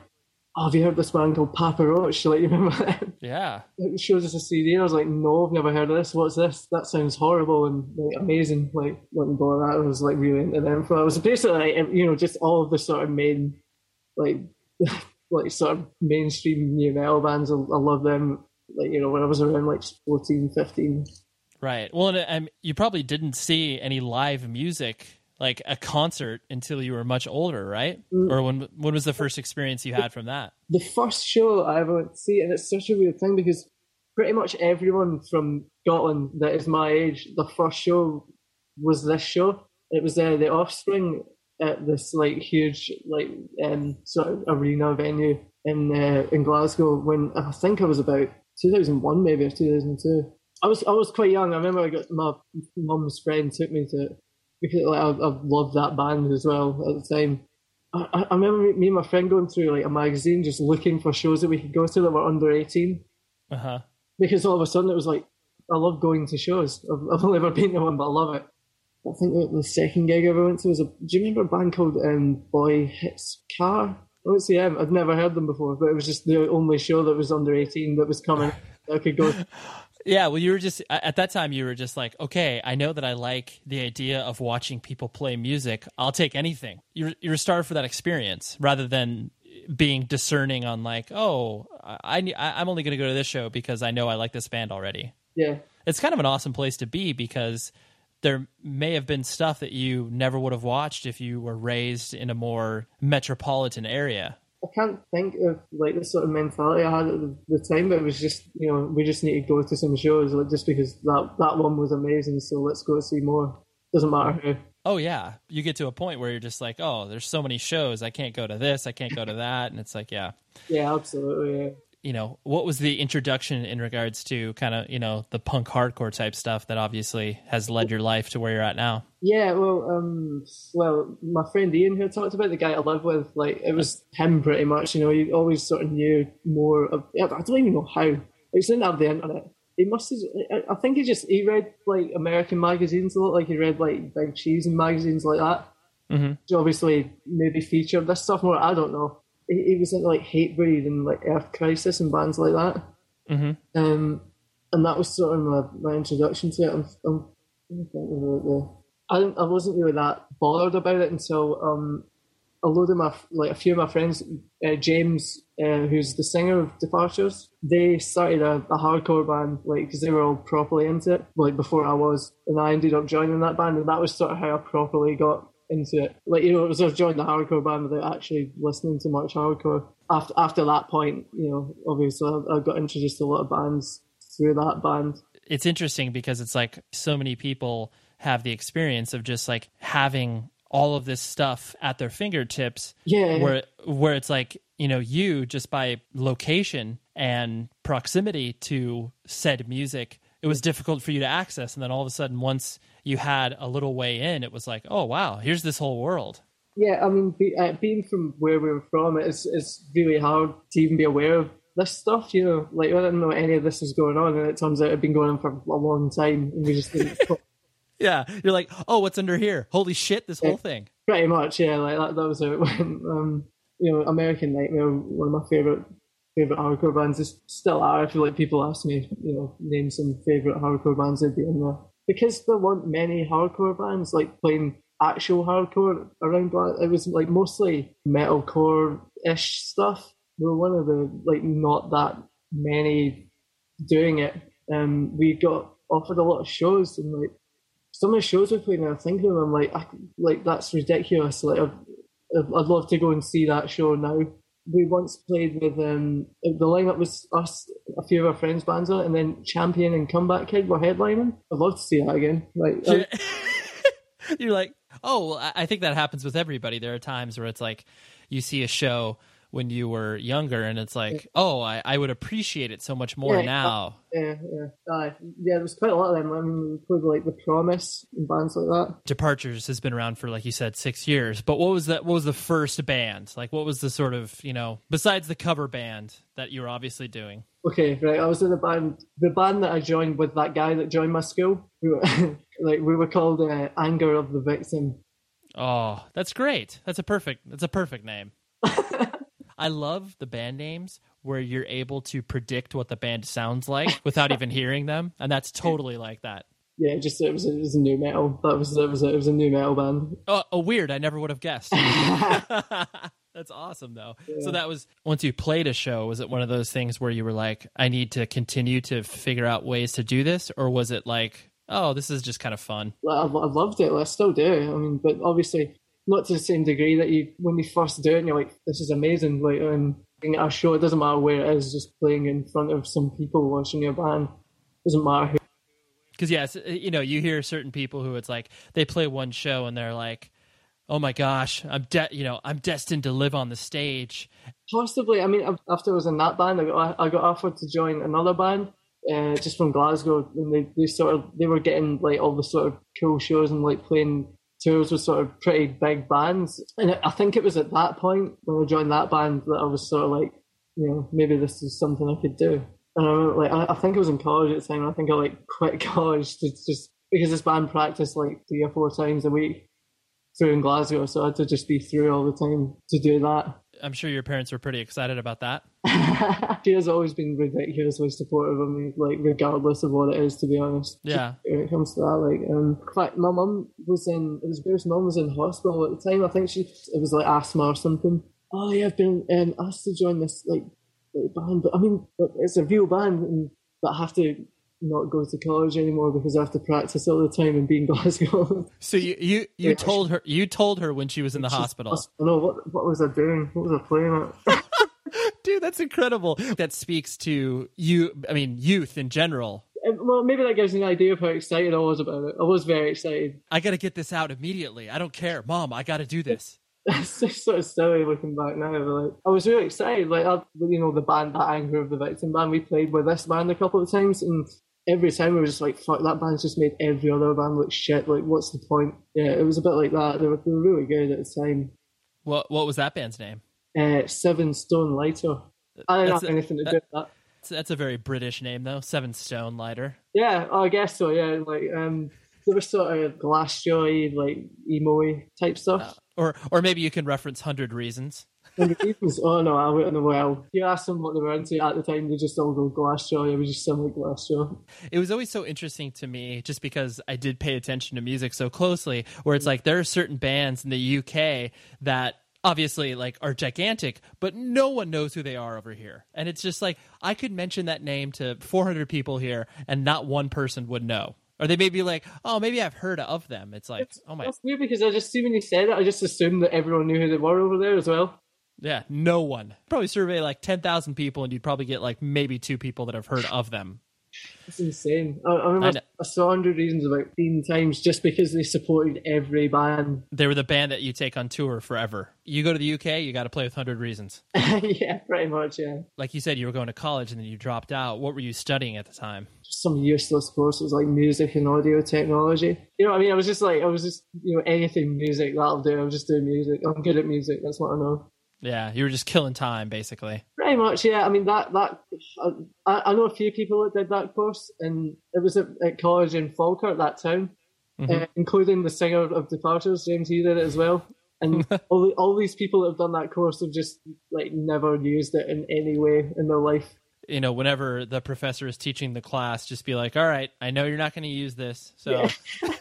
S2: oh, have you heard this band called Papa Roach? Like, you remember that?
S1: Yeah.
S2: It shows us a CD. and I was like, no, I've never heard of this. What's this? That sounds horrible and like, amazing. Like, went and bought that. I was like really into them. So I was basically, like, you know, just all of the sort of main, like, like sort of mainstream nu metal bands. I, I love them. Like, you know, when I was around like 14, 15.
S1: Right. Well, and, um, you probably didn't see any live music like a concert until you were much older, right? Mm. Or when when was the first experience you had from that?
S2: The first show I ever went to see, and it's such a weird thing because pretty much everyone from Scotland that is my age, the first show was this show. It was uh, the Offspring at this like huge like um, sort of arena venue in uh, in Glasgow when I think I was about 2001 maybe or 2002. I was I was quite young. I remember I got my mum's friend took me to because like, I, I loved that band as well at the time. I, I remember me and my friend going through like a magazine just looking for shows that we could go to that were under 18.
S1: Uh-huh.
S2: Because all of a sudden it was like, I love going to shows. I've, I've only ever been to one, but I love it. I think the second gig I ever went to was a. Do you remember a band called um, Boy Hits Car? OCM. I'd never heard them before, but it was just the only show that was under 18 that was coming. That I could go.
S1: Yeah, well, you were just at that time. You were just like, okay, I know that I like the idea of watching people play music. I'll take anything. You're you're starved for that experience rather than being discerning on like, oh, I, I I'm only going to go to this show because I know I like this band already.
S2: Yeah,
S1: it's kind of an awesome place to be because there may have been stuff that you never would have watched if you were raised in a more metropolitan area.
S2: I can't think of like the sort of mentality I had at the, time, but it was just you know we just need to go to some shows like just because that that one was amazing, so let's go see more. Doesn't matter who.
S1: Oh yeah, you get to a point where you're just like, oh, there's so many shows, I can't go to this, I can't go to that, and it's like, yeah,
S2: yeah, absolutely, yeah
S1: you know, what was the introduction in regards to kind of, you know, the punk hardcore type stuff that obviously has led your life to where you're at now?
S2: Yeah, well, um, well, my friend Ian who talked about the guy I live with, like it was him pretty much. You know, he always sort of knew more. Of, I don't even know how. He didn't have the internet. He must have. I think he just he read like American magazines a lot. Like he read like Big Cheese and magazines like that.
S1: Mm-hmm.
S2: obviously maybe featured this stuff more. I don't know he, he was into like Hatebreed and like Earth Crisis and bands like that.
S1: Mm-hmm.
S2: Um, and that was sort of my, my introduction to it. I'm, I'm I I wasn't really that bothered about it until um, a load of my like a few of my friends, uh, James, uh, who's the singer of Departures, they started a, a hardcore band like because they were all properly into it like before I was, and I ended up joining that band, and that was sort of how I properly got into it. Like you know, it was I joined the hardcore band without actually listening to much hardcore. After after that point, you know, obviously I, I got introduced to a lot of bands through that band.
S1: It's interesting because it's like so many people have the experience of just like having all of this stuff at their fingertips
S2: Yeah.
S1: where where it's like you know you just by location and proximity to said music it was difficult for you to access and then all of a sudden once you had a little way in it was like oh wow here's this whole world
S2: Yeah, I mean, be, uh, being from where we were from, it's it's really hard to even be aware of this stuff. You know, like I didn't know any of this was going on, and it turns out it'd been going on for a long time, and we just didn't.
S1: yeah you're like oh what's under here holy shit this whole thing
S2: pretty much, yeah. Like that, that was how it went. Um, you know, American Nightmare, one of my favorite favorite hardcore bands, is still are. I feel like people ask me, you know, name some favorite hardcore bands, they'd be in there because there weren't many hardcore bands like playing actual hardcore around Black. It was like mostly metalcore ish stuff. We were one of the like not that many doing it. Um, we got offered a lot of shows and like some of the shows we played, and I'm thinking of them like, I, like that's ridiculous. Like, I'd, I'd love to go and see that show now. We once played with um, the lineup was us, a few of our friends' bands on it, and then Champion and Comeback Kid were headlining. I'd love to see that again. Like, um,
S1: you're like oh well i think that happens with everybody there are times where it's like you see a show when you were younger and it's like oh i, I would appreciate it so much more
S2: Yeah,
S1: now
S2: yeah, yeah, aye. yeah. There's quite a lot of them. I mean, we played like the Promise and bands like that.
S1: departures has been around for like you said six years but what was that what was the first band like what was the sort of you know besides the cover band that you were obviously doing
S2: Okay, right. I was in a band. The band that I joined with that guy that joined my school. We were like we were called uh, Anger of the Victim.
S1: oh that's great that's a perfect that's a perfect name i love the band names where you're able to predict what the band sounds like without even hearing them and that's totally like that
S2: Yeah, just it was a, it was a nu metal. That was it was a, it was a nu metal band.
S1: Oh, oh, weird. I never would have guessed. That's awesome, though. So that was once you played a show. Was it one of those things where you were like, "I need to continue to figure out ways to do this," or was it like, "Oh, this is just kind of fun"?
S2: I, I loved it. I still do. I mean, but obviously not to the same degree that you when you first do it. and You're like, this is amazing. Like, and a show, it doesn't matter where it is. Just playing in front of some people watching your band doesn't matter who.
S1: Because yes, you know, you hear certain people who it's like they play one show and they're like, "Oh my gosh, I'm de- you know, I'm destined to live on the stage."
S2: Possibly. I mean, after I was in that band, I got I got offered to join another band. Uh, just from Glasgow, and they, they sort of they were getting like all the sort of cool shows and like playing tours with sort of pretty big bands. And I think it was at that point when I joined that band that I was sort of like, you know, maybe this is something I could do. And I remember, like, I, think I was in college at the time. I think I like quit college to just because this band practiced like three or four times a week through in Glasgow, so I had to just be through all the time to do that.
S1: I'm sure your parents were pretty excited about that.
S2: she has always been ridiculously supportive of me, like regardless of what it is. To be honest,
S1: Yeah.
S2: when it comes to that, like, um, in fact, my mum was in. It was Bear's mum was in hospital at the time. I think she it was like asthma or something. Oh yeah, I've been um, asked to join this like, like band, but I mean, it's a real band, and but I have to not go to college anymore because I have to practice all the time and be in Glasgow.
S1: So you you you
S2: Yeah.
S1: told her you told her when she was in the hospital.
S2: I know what what was I doing? What was I playing at?
S1: Dude, that's incredible. That speaks to you, I mean, youth in general.
S2: Um, well, maybe that gives you an idea of how excited I was about it. I was very excited.
S1: I got to get this out immediately. I don't care. Mom, I got to do this.
S2: It's just sort of silly looking back now. Like, I was really excited. Like, I, you know, the band, that Anger of the Victim band, we played with this band a couple of times, and every time we were just like, "Fuck, that band's just made every other band look shit." Like, what's the point? Yeah, it was a bit like that. They were, they were really good at the time.
S1: What what was that band's name?
S2: Uh, Seven Stone Lighter. I don't
S1: That's
S2: have
S1: a-
S2: anything to do with that.
S1: That's, a very British name though. Seven Stone Lighter.
S2: Yeah, I guess so. Yeah, like um, they were sort of Glassjaw, like emo type stuff.
S1: Or or maybe you can reference Hundred Reasons.
S2: And the oh no, I wouldn't know well. You ask them what they were into at the time, they just all go Glassjaw. Yeah, we just sound like.
S1: It was always so interesting to me, just because I did pay attention to music so closely, where it's like there are certain bands in the UK that obviously like are gigantic but no one knows who they are over here and it's just like i could mention that name to 400 people here and not one person would know or they may be like oh maybe i've heard of them it's like
S2: It's,
S1: oh my
S2: That's weird because I just see when you said it, I just assumed that everyone knew who they were over there as well.
S1: Yeah no one probably survey like 10,000 people and you'd probably get like maybe two people that have heard of them
S2: It's insane. I, I
S1: I
S2: remember
S1: know.
S2: I, saw 100 Reasons about 10 times just because they supported every band.
S1: they were the band that you take on tour forever you go to the uk you got to play with 100 reasons
S2: yeah, pretty much, yeah.
S1: like you said you were going to college and then you dropped out what were you studying at the time
S2: Just some useless courses like music and audio technology. You know what I mean? I was just like, I was just, you know, anything music, that'll do. I'm just doing music. I'm good at music. That's what I know.
S1: Yeah you were just killing time basically
S2: Pretty much, yeah. I mean, that that I, I know a few people that did that course, and it was at, at college in Falkirk, that town,
S1: Mhm.
S2: uh, including the singer of Departures, James. He did it as well. And all the, all these people that have done that course have just like never used it in any way in their life.
S1: you know, whenever the professor is teaching the class, just be like, all right, I know you're not going to use this. So,
S2: Yeah.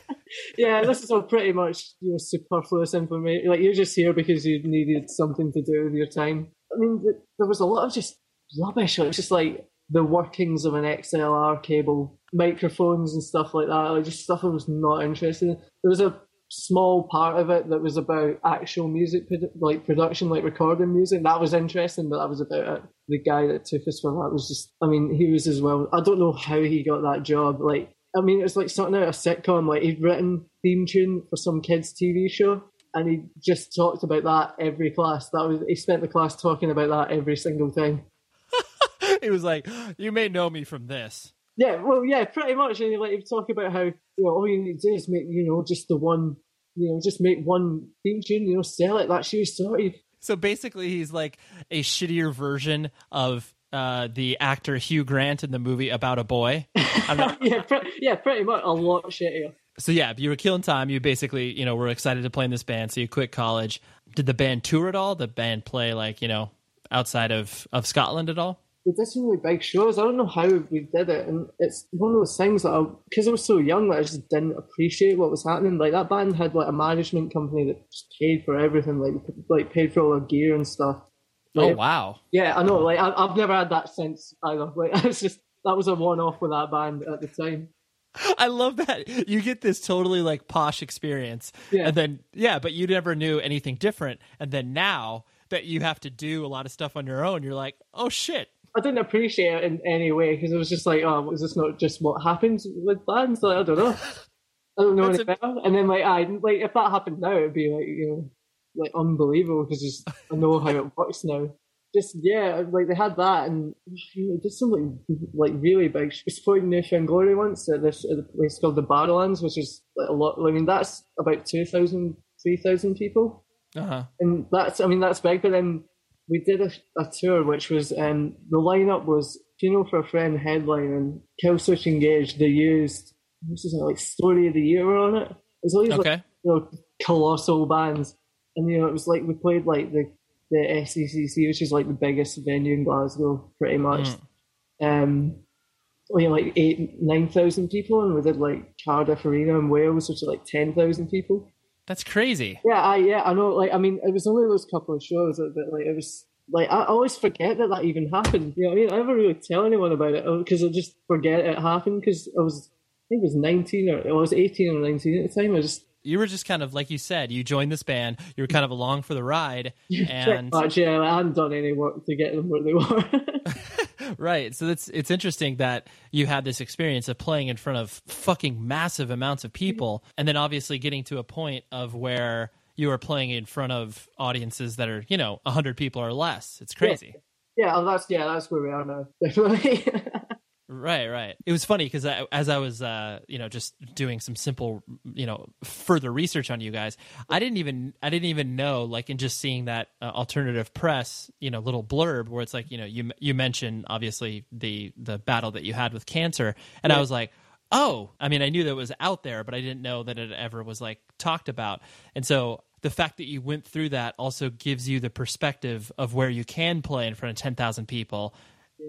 S2: yeah, this is all pretty much you know superfluous information. Like you're just here because you needed something to do with your time. I mean, th- there was a lot of just rubbish. It was just like the workings of an XLR cable, microphones and stuff like that. Like just stuff I was not interested in. There was a small part of it that was about actual music, like production, like recording music. That was interesting, but that was about it. The guy that took us for that was just, I mean, he was as well. I don't know how he got that job. Like, I mean, it's like something out of a sitcom. Like he'd written theme tune for some kids' TV show, and he just talked about that every class. That was he spent the class talking about that every single time.
S1: he was like, you may know me from this.
S2: Yeah, well, yeah, pretty much. And like he'd talk about how you know all you need to do is make you know just the one, you know, just make one theme tune, you know, sell it. That's you sorted.
S1: So basically, he's like a shittier version of uh, the actor Hugh Grant in the movie About a Boy. I'm not-
S2: yeah, pre- yeah, pretty much a lot shittier.
S1: so yeah, you were killing time. You basically, you know, were excited to play in this band, so you quit college. Did the band tour at all? The band play like you know outside of of Scotland at all?
S2: we did some really big shows. I don't know how we did it, and it's one of those things that I, because I was so young, that I just didn't appreciate what was happening. Like that band had like a management company that just paid for everything, like like paid for all our gear and stuff.
S1: Oh wow!
S2: yeah, I know. Like I, I've never had that since either. Like it's just that was a one-off with that band at the time.
S1: I love that you get this totally like posh experience,
S2: Yeah.
S1: and then yeah, but you never knew anything different, and then now that you have to do a lot of stuff on your own, you're like, oh shit.
S2: I didn't appreciate it in any way because it was just like, oh, is this not just what happens with bands? Like I don't know. I don't know
S1: That's
S2: any better. And then like I like if that happened now, it'd be like you know like unbelievable because just I know how it works now. Just yeah, like they had that and you know, did some like like really big. We supported New Found Glory once at this at a place called the Barrowlands, which is like a lot. I mean that's about 2,000, 3,000 people
S1: Uh huh.
S2: and that's I mean that's big. But then we did a, a tour which was um the lineup was Funeral for a Friend headline and Killswitch Engage. They used this is like Story of the Year on it. It's all these like, you know colossal bands, and you know it was like we played like the the SECC, which is like the biggest venue in Glasgow, pretty much.
S1: Mm.
S2: Um, we had like eight nine thousand people, and we did like Cardiff Arena in Wales, which is like ten thousand people.
S1: That's crazy.
S2: Yeah, I yeah, I know. Like, I mean, it was only those couple of shows that, like it was like I always forget that that even happened. You know what I mean? I never really tell anyone about it because I just forget it happened because I was I think it was nineteen or I was eighteen or nineteen at the time. I just
S1: You were just kind of like you said, you joined this band, you were kind of along for the ride, and
S2: much, yeah, I hadn't done any work to get them where they were.
S1: right. So it's it's interesting that you had this experience of playing in front of fucking massive amounts of people, mm-hmm. and then obviously getting to a point of where you are playing in front of audiences that are you know hundred people or less. It's crazy.
S2: yeah, oh, that's yeah, that's where we are now. Definitely.
S1: Right, right. It was funny because as I was, uh, you know, just doing some simple, you know, further research on you guys, I didn't even, I didn't even know, like, in just seeing that uh, alternative press, you know, little blurb where it's like, you know, you you mentioned obviously the the battle that you had with cancer, and I was like, oh, I mean, I knew that it was out there, but I didn't know that it ever was like talked about, and so the fact that you went through that also gives you the perspective of where you can play in front of 10,000 people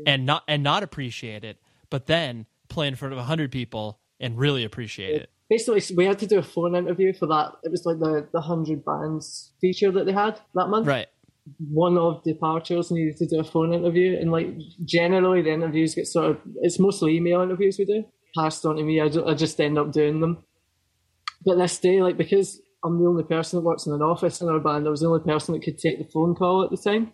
S1: and not and not appreciate it, but then play in front of 100 people and really appreciate it.
S2: Basically, we had to do a phone interview for that. It was like the the 100 bands feature that they had that month.
S1: Right.
S2: One of departures needed to do a phone interview, and like generally the interviews get sort of it's mostly email interviews we do passed on to me. I, I just end up doing them. But this day, like because I'm the only person that works in an office in our band, I was the only person that could take the phone call at the time.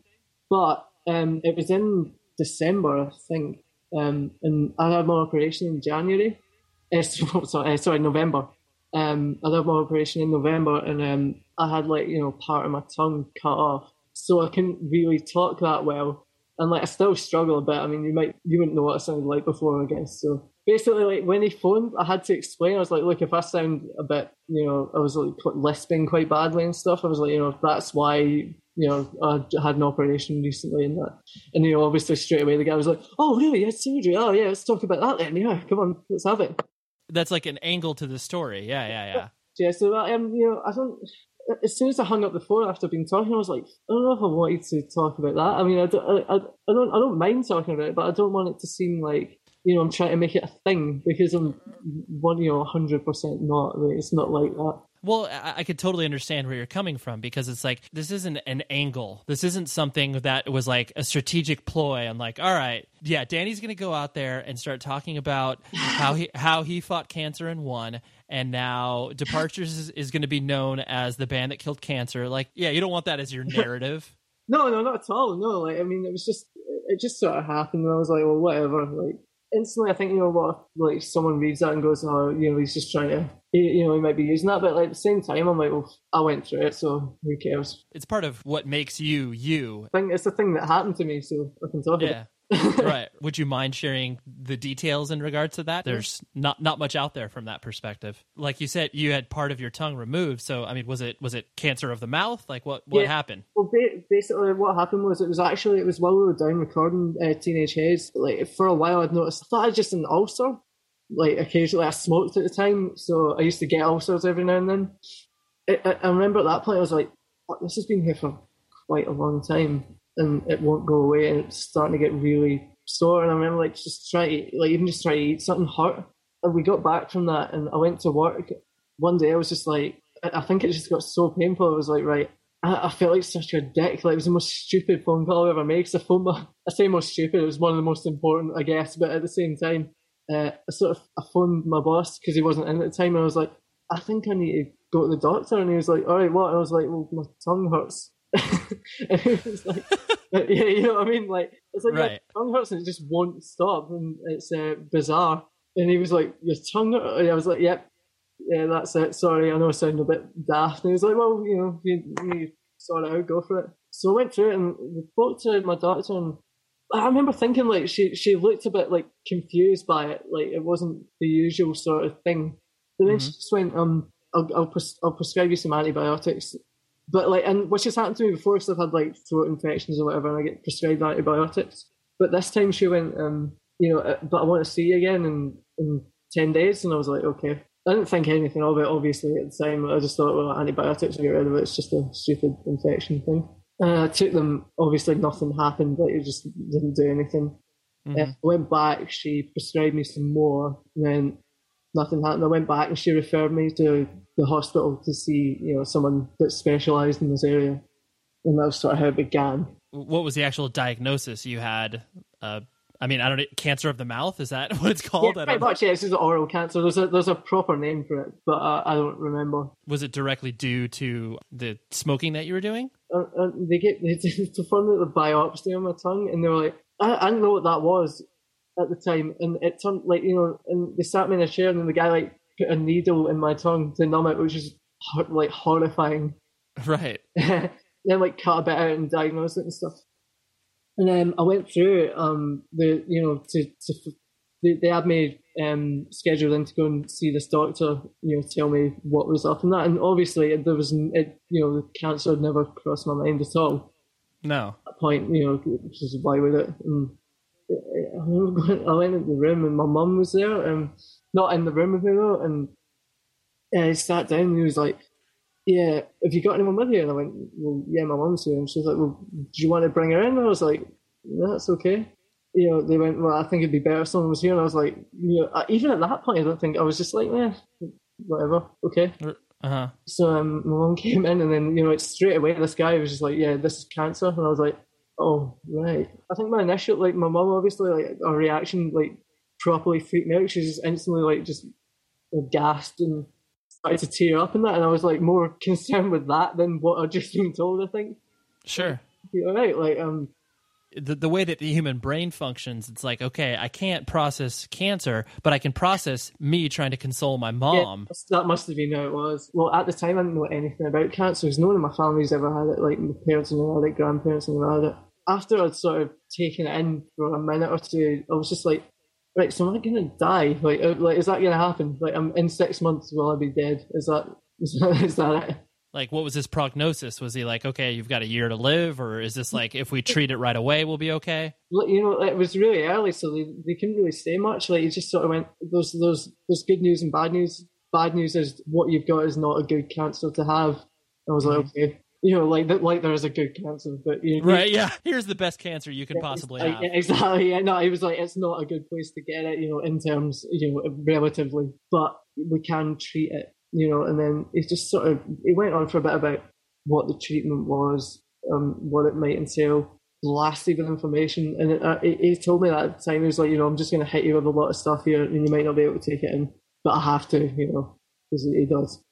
S2: But um, it was in December, I think, um, and I had my operation in January. Uh, sorry, uh, sorry, November. Um, I had my operation in November, and um, I had like you know part of my tongue cut off, so I couldn't really talk that well, and like I still struggle a bit. I mean, you might you wouldn't know what I sounded like before, I guess. So basically, like when he phoned, I had to explain. I was like, look, if I sound a bit, you know, I was like lisping quite badly and stuff. I was like, you know, that's why you know, I had an operation recently and that. And, you know, obviously straight away the guy was like, oh, really? You had surgery? Oh, yeah, let's talk about that then. Yeah, come on, let's have it.
S1: That's like an angle to the story. Yeah, yeah, yeah.
S2: Yeah, so, um, you know, I don't, as soon as I hung up the phone after being talking, I was like, oh, I don't know if I wanted to talk about that. I mean, I don't, I, I, don't, I don't mind talking about it, but I don't want it to seem like, you know, I'm trying to make it a thing because I'm one, you know, hundred percent not. Like, it's not like that.
S1: Well, I, could totally understand where you're coming from because it's like this isn't an angle. This isn't something that was like a strategic ploy. I'm like, all right, yeah, Danny's to go out there and start talking about how he how he fought cancer and won, and now Departures is, is going to be known as the band that killed cancer. Like, yeah, you don't want that as your narrative.
S2: no, no, not at all. No, like I mean, it was just it just sort of happened, and I was like, well, whatever. Like instantly, I think you know what, like someone reads that and goes, oh, you know, he's just trying to, you know, he might be using that, but like at the same time, I'm like, well, I went through it, so who cares?
S1: It's part of what makes you you.
S2: I think it's a thing that happened to me, so I can talk
S1: Yeah.
S2: about. it.
S1: Right. Would you mind sharing the details in regards to that? There's not not much out there from that perspective. Like you said, you had part of your tongue removed. So I mean, was it was it cancer of the mouth? Like what what
S2: Yeah.
S1: happened?
S2: Well, ba- basically, what happened was it was actually it was while we were down recording uh, Teenage Haze. Like for a while, I'd noticed I thought I just an ulcer. Like occasionally, I smoked at the time, so I used to get ulcers every now and then. I, I, I remember at that point, I was like, "Fuck, "This has been here for quite a long time, and it won't go away." And it's starting to get really sore. And I remember like just trying to like even just trying to eat something hurt. And we got back from that, and I went to work. One day, I was just like, I think it just got so painful. I was like, right, I, felt like such a dick. Like it was the most stupid phone call I ever made. 'cause I my, I say most stupid. It was one of the most important, I guess. But at the same time, uh, I sort of I phoned my boss because he wasn't in at the time, and I was like, I think I need to go to the doctor. And he was like, All right, what? And I was like, Well, my tongue hurts. and he was like, Yeah, you know what I mean? Like it's like
S1: Right.
S2: my tongue hurts and it just won't stop, and it's uh, bizarre. And he was like, Your tongue? hurt?" I was like, Yep. Yeah, that's it. Sorry, I know I sound a bit daft. And he was like, Well, you know, you, you sort it out, go for it. So I went through it and we spoke to my doctor and I remember thinking like she she looked a bit like confused by it, like it wasn't the usual sort of thing. But then she just went, um, I'll I'll, pres- I'll prescribe you some antibiotics. But like, and which has happened to me before, so I've had like throat infections or whatever, and I get prescribed antibiotics. But this time she went, um, you know, uh, but I want to see you again in in ten days, and I was like, okay. I didn't think anything of it, obviously, at the time. I just thought, well, antibiotics will get rid of it. It's just a stupid infection thing. Uh, I took them. Obviously, nothing happened. Like it just didn't do anything.
S1: Mhm.
S2: Uh, I went back. She prescribed me some more. And then nothing happened. I went back and she referred me to the hospital to see, you know, someone that specialised in this area. And that was sort of how it began.
S1: What was the actual diagnosis you had? Uh, I mean, I don't know. Cancer of the mouth is that what it's called?
S2: yeah, pretty much. Yeah, this is oral cancer. There's a there's a proper name for it, but uh, I don't remember.
S1: was it directly due to the smoking that you were doing?
S2: uh, uh, they get they performed the biopsy on my tongue, and they were like, I, I didn't know what that was at the time, and it turned like you know, and they sat me in a chair, and then the guy like put a needle in my tongue to numb it, which is like horrifying.
S1: Right.
S2: then like cut a bit out and diagnose it and stuff. And then I went through um the you know to to they, they had me um scheduled in to go and see this doctor you know tell me what was up and that and obviously there was it you know the cancer had never crossed my mind at all
S1: No.
S2: at that point you know just why would it and I I went into the room and my mum was there and not in the room with me though and uh, he sat down and he was like yeah, have you got anyone with you? And I went, well, yeah, my mum's here. And she was like, well, do you want to bring her in? And I was like, no, that's okay. You know, they went, well, I think it'd be better if someone was here. And I was like, you know, even at that point, I don't think I was just like, yeah, whatever, okay.
S1: Uh-huh.
S2: So um, my mum came in, and then you know, it's straight away. This guy was just like, "Yeah, this is cancer," and I was like, "Oh, right." I think my initial, like, my mum obviously, like, a reaction, like, properly freaked me out. She just instantly, like, just gasped and started to tear up and that, and I was like more concerned with that than what I'd just been told. I think.
S1: Sure.
S2: All right, like um,
S1: the, the way that the human brain functions, it's like, okay, I can't process cancer, but I can process me trying to console my mom.
S2: Yeah, that must have been how it was. Well, at the time, I didn't know anything about cancer. No one in my family's ever had it. Like, my parents never had it, grandparents never had it. After I'd sort of taken it in for a minute or two, I was just like, right, so am I going to die? Like, uh, like, is that going to happen? Like, I'm in six months, will I be dead? Is that, is that, is that it?
S1: like what was his prognosis was he like okay you've got a year to live or is this like if we treat it right away we'll be okay
S2: you know it was really early so they, they couldn't really say much like he just sort of went there's there's there's good news and bad news bad news is what you've got is not a good cancer to have i was like mm-hmm. okay you know like that, like there is a good cancer but you
S1: know, right yeah here's the best cancer you can possibly have
S2: exactly yeah no he was like it's not a good place to get it you know in terms you know relatively but we can treat it you know, and then he just sort of he went on for a bit about what the treatment was, um, what it might entail, blasted with information, and it, uh, he, told me that at the time he was like, you know, I'm just going to hit you with a lot of stuff here, and you might not be able to take it in, but I have to, you know, because he does.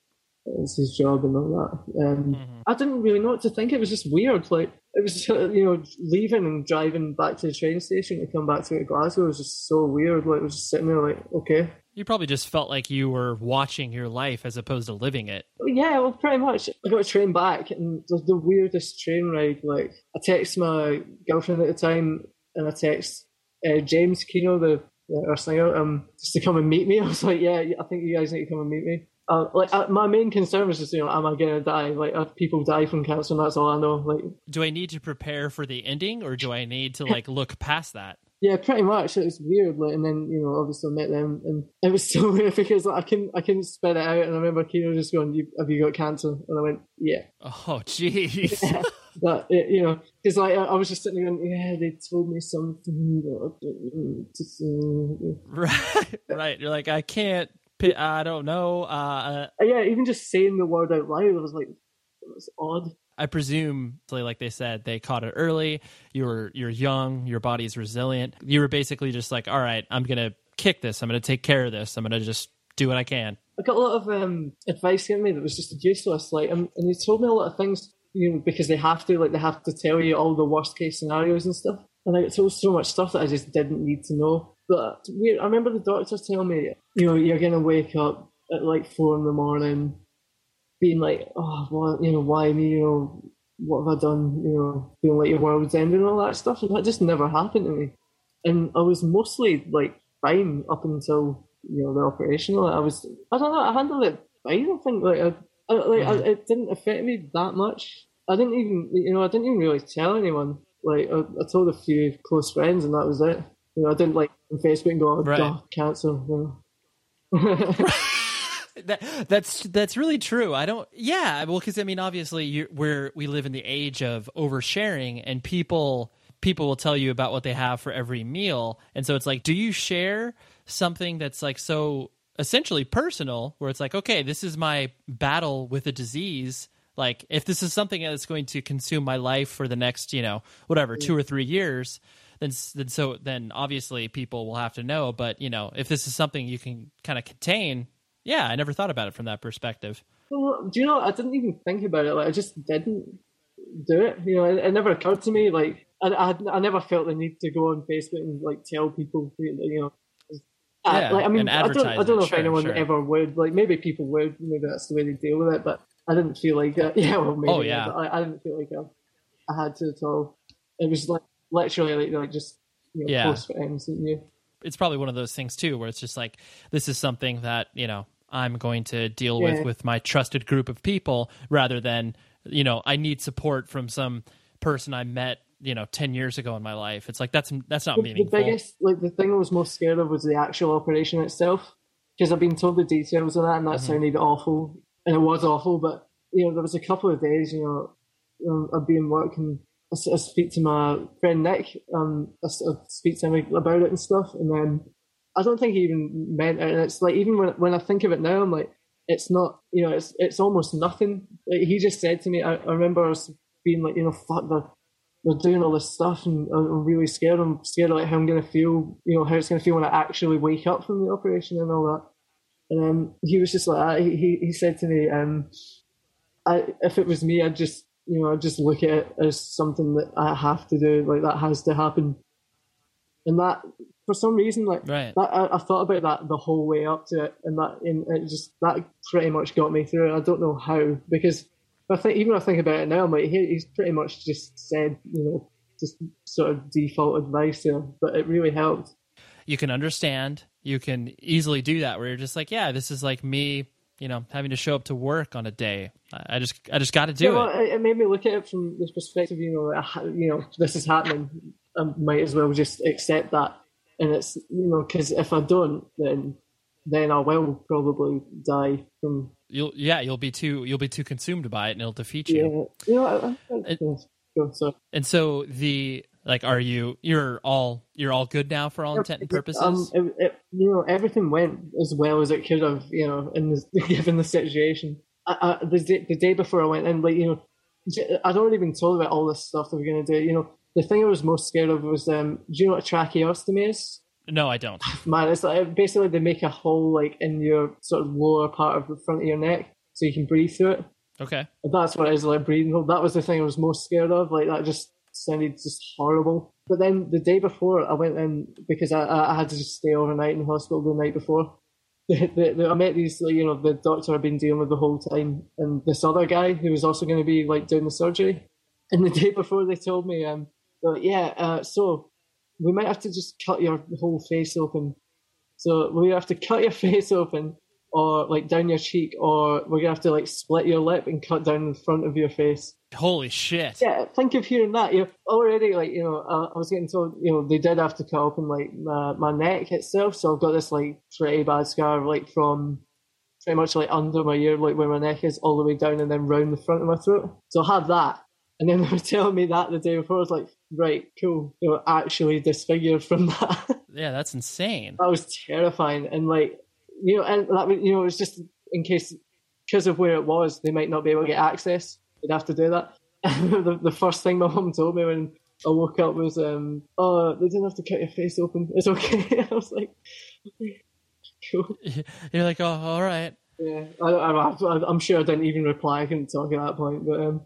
S2: It's his job and all that. Um, mm-hmm. I didn't really know what to think. It was just weird. Like it was, you know, leaving and driving back to the train station to come back to Glasgow was just so weird. Like I was just sitting there, like, okay,
S1: you probably just felt like you were watching your life as opposed to living it.
S2: Yeah, well, pretty much. I got a train back, and was the weirdest train ride. Like, I text my girlfriend at the time, and I text uh, James Keno, the uh, our singer, um, just to come and meet me. I was like, yeah, I think you guys need to come and meet me. Uh, like uh, my main concern was just you know am I gonna die like if people die from cancer and that's all I know like
S1: do I need to prepare for the ending or do I need to like look past that
S2: yeah, pretty much. It was weird, like, and then you know, obviously I met them, and it was so weird because like, I couldn't, I couldn't spit it out, and I remember Keno just going, "Have you got cancer?" And I went, "Yeah."
S1: Oh, jeez.
S2: Yeah. but it, you know, because like I, I, was just sitting there going, "Yeah, they told me something."
S1: Right, right. You're like, I can't. I don't know. Uh,
S2: uh, yeah, even just saying the word out loud, I was like, it was odd.
S1: I presume, like they said, they caught it early. You were you're young, your body's resilient. You were basically just like, all right, I'm gonna kick this. I'm gonna take care of this. I'm gonna just do what I can.
S2: I got a lot of um, advice given me that was just useless. Like, um, and they told me a lot of things, you know, because they have to, like, they have to tell you all the worst case scenarios and stuff. And I got told so much stuff that I just didn't need to know. But weird. I remember the doctors telling me, you know, you're gonna wake up at like four in the morning being like, oh, well, you know, why me? You know, what have I done? You know, feeling like your world's ending and all that stuff. And that just never happened to me. And I was mostly like fine up until you know the operation. Like, I was, I don't know, I handled it fine. I think like, I, I like I, mm-hmm. it didn't affect me that much. I didn't even, you know, I didn't even really tell anyone. Like I, I told a few close friends, and that was it. You know, I didn't like on Facebook and go, oh, right. You
S1: that, that's that's really true. I don't. Yeah, well, because I mean, obviously, you, we're we live in the age of oversharing, and people people will tell you about what they have for every meal, and so it's like, do you share something that's like so essentially personal, where it's like, okay, this is my battle with a disease. Like, if this is something that's going to consume my life for the next, you know, whatever, two or three years, then then so then obviously people will have to know. But you know, if this is something you can kind of contain, yeah, I never thought about it from that perspective.
S2: Well, do you know? I didn't even think about it. Like I just didn't do it. You know, it, it never occurred to me. Like I, I, I, never felt the need to go on Facebook and like tell people. You know,
S1: yeah, like, I mean,
S2: I don't, I don't know sure, if anyone sure. ever would. Like maybe people would. Maybe that's the way they deal with it. But I didn't feel like uh, yeah. Well, maybe.
S1: Oh yeah.
S2: I, I, didn't feel like I, I, had to at all. It was like literally like, like just you know, yeah. and you.
S1: It's probably one of those things too, where it's just like this is something that you know I'm going to deal yeah. with with my trusted group of people rather than you know I need support from some person I met you know 10 years ago in my life it's like that's that's not the, meaningful
S2: the biggest like the thing I was most scared of was the actual operation itself because I've been told the details of that and that mm-hmm. sounded awful and it was awful but you know, there was a couple of days, you know, um, I'd be in work and I, I speak to my friend Nick, um, I, I speak to him about it and stuff, and then I don't think he even meant it. And it's like even when when I think of it now, I'm like, it's not, you know, it's it's almost nothing. Like, he just said to me, I, I remember us being like, you know, fuck, they're, they're doing all this stuff, and I'm really scared. I'm scared of like how I'm gonna feel, you know, how it's gonna feel when I actually wake up from the operation and all that. And um, he was just like, he he said to me, um, I, if it was me, I'd just you know, I just look at it as something that I have to do, like that has to happen. And that, for some reason, like
S1: right.
S2: that, I, I, thought about that the whole way up to it, and that, and it just that pretty much got me through. I don't know how because I think even when I think about it now, I'm like, he, he's pretty much just said, you know, just sort of default advice there, but it really helped.
S1: You can understand. You can easily do that, where you're just like, yeah, this is like me you know having to show up to work on a day. I just I just got to do
S2: yeah, well,
S1: it.
S2: It made me look at it from this perspective. You know, uh, you know, this is happening. I might as well just accept that. And it's you know because if I don't, then then I will probably die from.
S1: You'll yeah you'll be too you'll be too consumed by it and it'll defeat you.
S2: Yeah, you know, I, I, I,
S1: and, and so the like, are you you're all you're all good now for all intent and purposes?
S2: Um, it, it, you know, everything went as well as it could have. You know, in the, given the situation. I, I, the day, the day before I went in, like you know, I'd already been told about all this stuff that we're going to do. You know, the thing I was most scared of was, um, do you know what a tracheostomy is?
S1: No, I don't.
S2: Man, it's like basically they make a hole like in your sort of lower part of the front of your neck so you can breathe through it.
S1: Okay.
S2: That's what it is like breathing hole. That was the thing I was most scared of. Like that just sounded just horrible. But then the day before, I went in because I, I had to just stay overnight in the hospital the night before. The, the, the, I met these, you know, the doctor I've been dealing with the whole time, and this other guy who was also going to be like doing the surgery. And the day before, they told me, um, like, yeah, uh, so we might have to just cut your whole face open. So we have to cut your face open or like down your cheek, or we're gonna have to like split your lip and cut down the front of your face.
S1: Holy shit!
S2: Yeah, think of hearing that. You know, already like you know, uh, I was getting told you know they did have to cut open like my, my neck itself, so I've got this like pretty bad scar like from pretty much like under my ear, like where my neck is, all the way down and then round the front of my throat. So I had that. And then they were telling me that the day before. I was like, right, cool. You know, actually disfigured from that.
S1: Yeah, that's insane.
S2: that was terrifying. And like, you know, and that you know, it was just in case because of where it was, they might not be able to get access. They'd have to do that. the, the first thing my mum told me when I woke up was, um, "Oh, they didn't have to cut your face open. It's okay." I was like, okay,
S1: cool. You're like, "Oh, all right."
S2: Yeah, I, I, am sure I didn't even reply. I couldn't talk at that point, but um,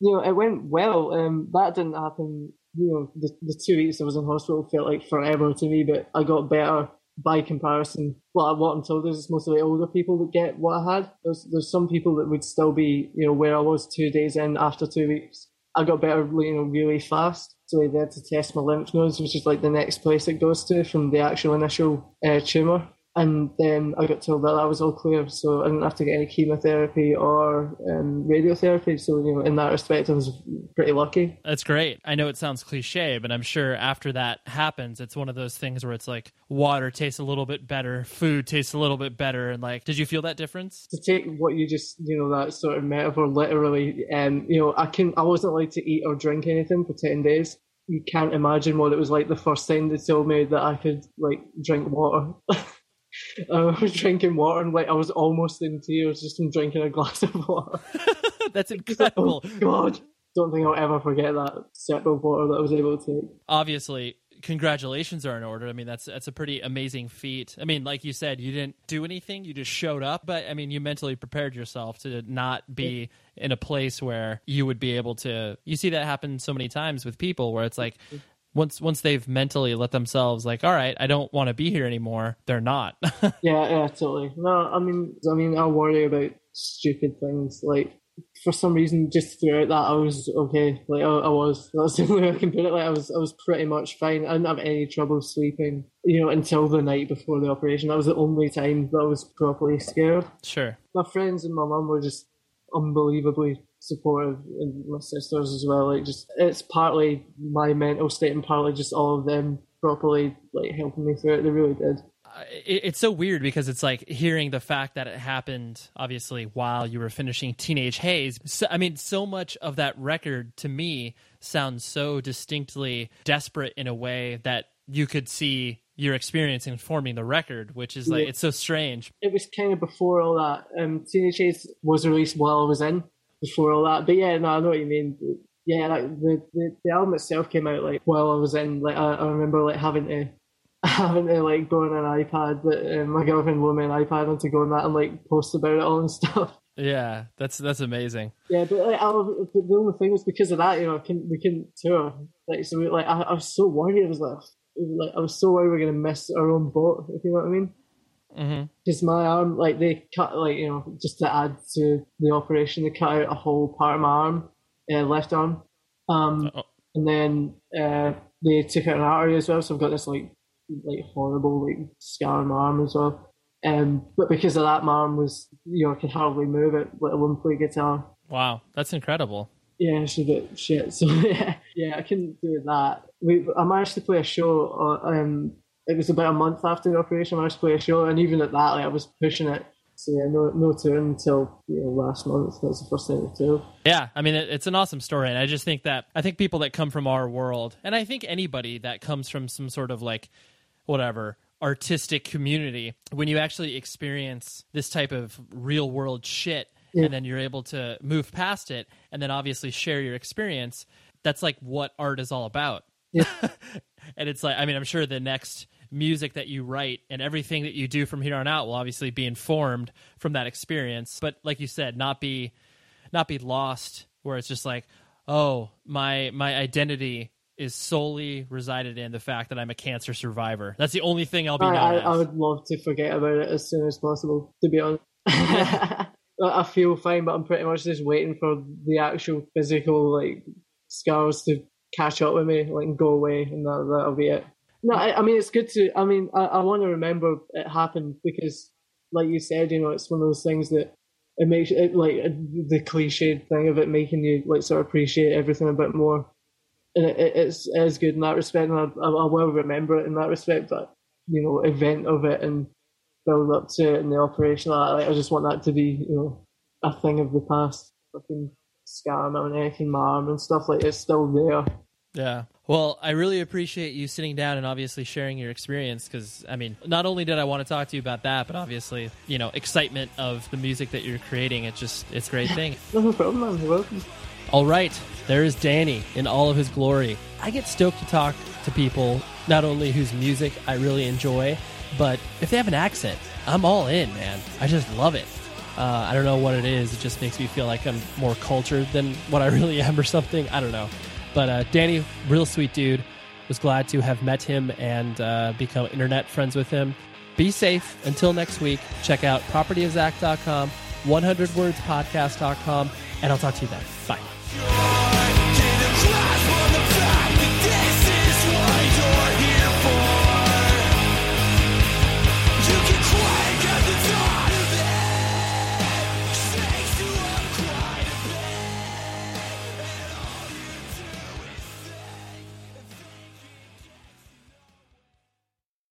S2: you know, it went well. Um, that didn't happen. You know, the, the two weeks I was in hospital felt like forever to me, but I got better by comparison, well, what I'm told is it's mostly older people that get what I had. There's there's some people that would still be, you know, where I was two days in after two weeks. I got better, you know, really fast. So they had to test my lymph nodes, which is like the next place it goes to from the actual initial uh, tumor and then I got told that that was all clear, so I didn't have to get any chemotherapy or um, radiotherapy. So you know, in that respect, I was pretty lucky.
S1: That's great. I know it sounds cliche, but I'm sure after that happens, it's one of those things where it's like water tastes a little bit better, food tastes a little bit better, and like, did you feel that difference?
S2: To take what you just you know that sort of metaphor literally, um, you know, I can I wasn't allowed to eat or drink anything for ten days you can't imagine what it was like the first time they told me that I could like drink water. I was drinking water and like I was almost in tears just from drinking a glass of water.
S1: That's oh, incredible.
S2: oh, God, don't think I'll ever forget that sip of water that I was able to take.
S1: Obviously, congratulations are in order. I mean, that's that's a pretty amazing feat. I mean, like you said, you didn't do anything; you just showed up. But I mean, you mentally prepared yourself to not be in a place where you would be able to. You see that happen so many times with people where it's like mm-hmm. Once once they've mentally let themselves like all right i don't want to be here anymore they're not.
S2: Yeah yeah totally. No i mean i mean i worry about stupid things. Like for some reason just throughout that i was okay. Like i, I was. That's the only way i can put it. Like i was i was pretty much fine. I didn't have any trouble sleeping you know until the night before the operation. That was the only time that i was properly scared.
S1: Sure.
S2: My friends and my mum were just unbelievably supportive and my sisters as well. Like just it's partly my mental state and partly just all of them properly like helping me through it. They really did.
S1: it, it's so weird because it's like hearing the fact that it happened obviously while you were finishing Teenage Haze. So, I mean, so much of that record to me sounds so distinctly desperate in a way that you could see your experience in forming the record, which is like
S2: Yeah.
S1: it's so strange.
S2: It was kind of before all that. Um, Teenage Haze was released while I was in, before all that. But yeah, no, I know what you mean. Yeah, like the, the, the album itself came out like while I was in. Like I, I remember like having to having to like go on an iPad that um, my girlfriend loaned me an iPad and to go on that and like post about it all and stuff.
S1: Yeah, that's that's amazing.
S2: Yeah, but like, I, the only thing was because of that, you know, couldn't, we couldn't tour. Like, so we, like I, I was so worried. I was like, like I was so worried we are gonna miss our own boat. If you know what I mean. Because my arm, like they cut, like you know, just to add to the operation, they cut out a whole part of my arm, uh, left arm, um, and then uh, they took out an artery as well. So I've got this like, like horrible like scar on my arm as well. Um, but because of that, my arm was, you know, I could hardly move it, let alone play guitar.
S1: Wow, that's incredible.
S2: Yeah, it's a bit shit. So yeah, yeah, I couldn't do that. We, I managed to play a show. uh, Um, it was about a month after the operation. I managed to play a show, and even at that, like I was pushing it. So yeah, no, no tour until you know, last month. That was the first thing to tour.
S1: Yeah, I mean, it, it's an awesome story, and I just think that I think people that come from our world, and I think anybody that comes from some sort of like whatever artistic community, when you actually experience this type of real world shit,
S2: Yeah.
S1: and then you're able to move past it, and then obviously share your experience, that's like what art is all about.
S2: Yeah.
S1: and it's like, I mean, I'm sure the next music that you write and everything that you do from here on out will obviously be informed from that experience. But like you said, not be not be lost where it's just like oh my my identity is solely resided in the fact that i'm a cancer survivor that's the only thing i'll be
S2: I, I, I would love to forget about it as soon as possible. To be honest, I feel fine, but I'm pretty much just waiting for the actual physical like scars to catch up with me, like and go away, and that that'll be it. No, I, I mean it's good to. I mean, I, I want to remember it happened because, like you said, you know, it's one of those things that it makes it like the cliched thing of it making you like sort of appreciate everything a bit more. And it, it, it's it is good in that respect, and I, I, I will remember it in that respect. But you know, event of it and build up to it and the operation. Like, I just want that to be you know a thing of the past. Fucking scar on my neck and my arm and stuff like it's still there.
S1: yeah well i really appreciate you sitting down and obviously sharing your experience because i mean not only did i want to talk to you about that but obviously you know excitement of the music that you're creating it's just it's a great thing
S2: No problem, man. You're welcome.
S1: All right, there is Danny in all of his glory. I get stoked to talk to people not only whose music I really enjoy, but if they have an accent, I'm all in, man. I just love it. Uh, I don't know what it is. It just makes me feel like I'm more cultured than what I really am or something. I don't know. But uh, Danny, real sweet dude. Was glad to have met him and uh, become internet friends with him. Be safe. Until next week, check out propertyofzack.com, 100wordspodcast.com, and I'll talk to you then. Bye.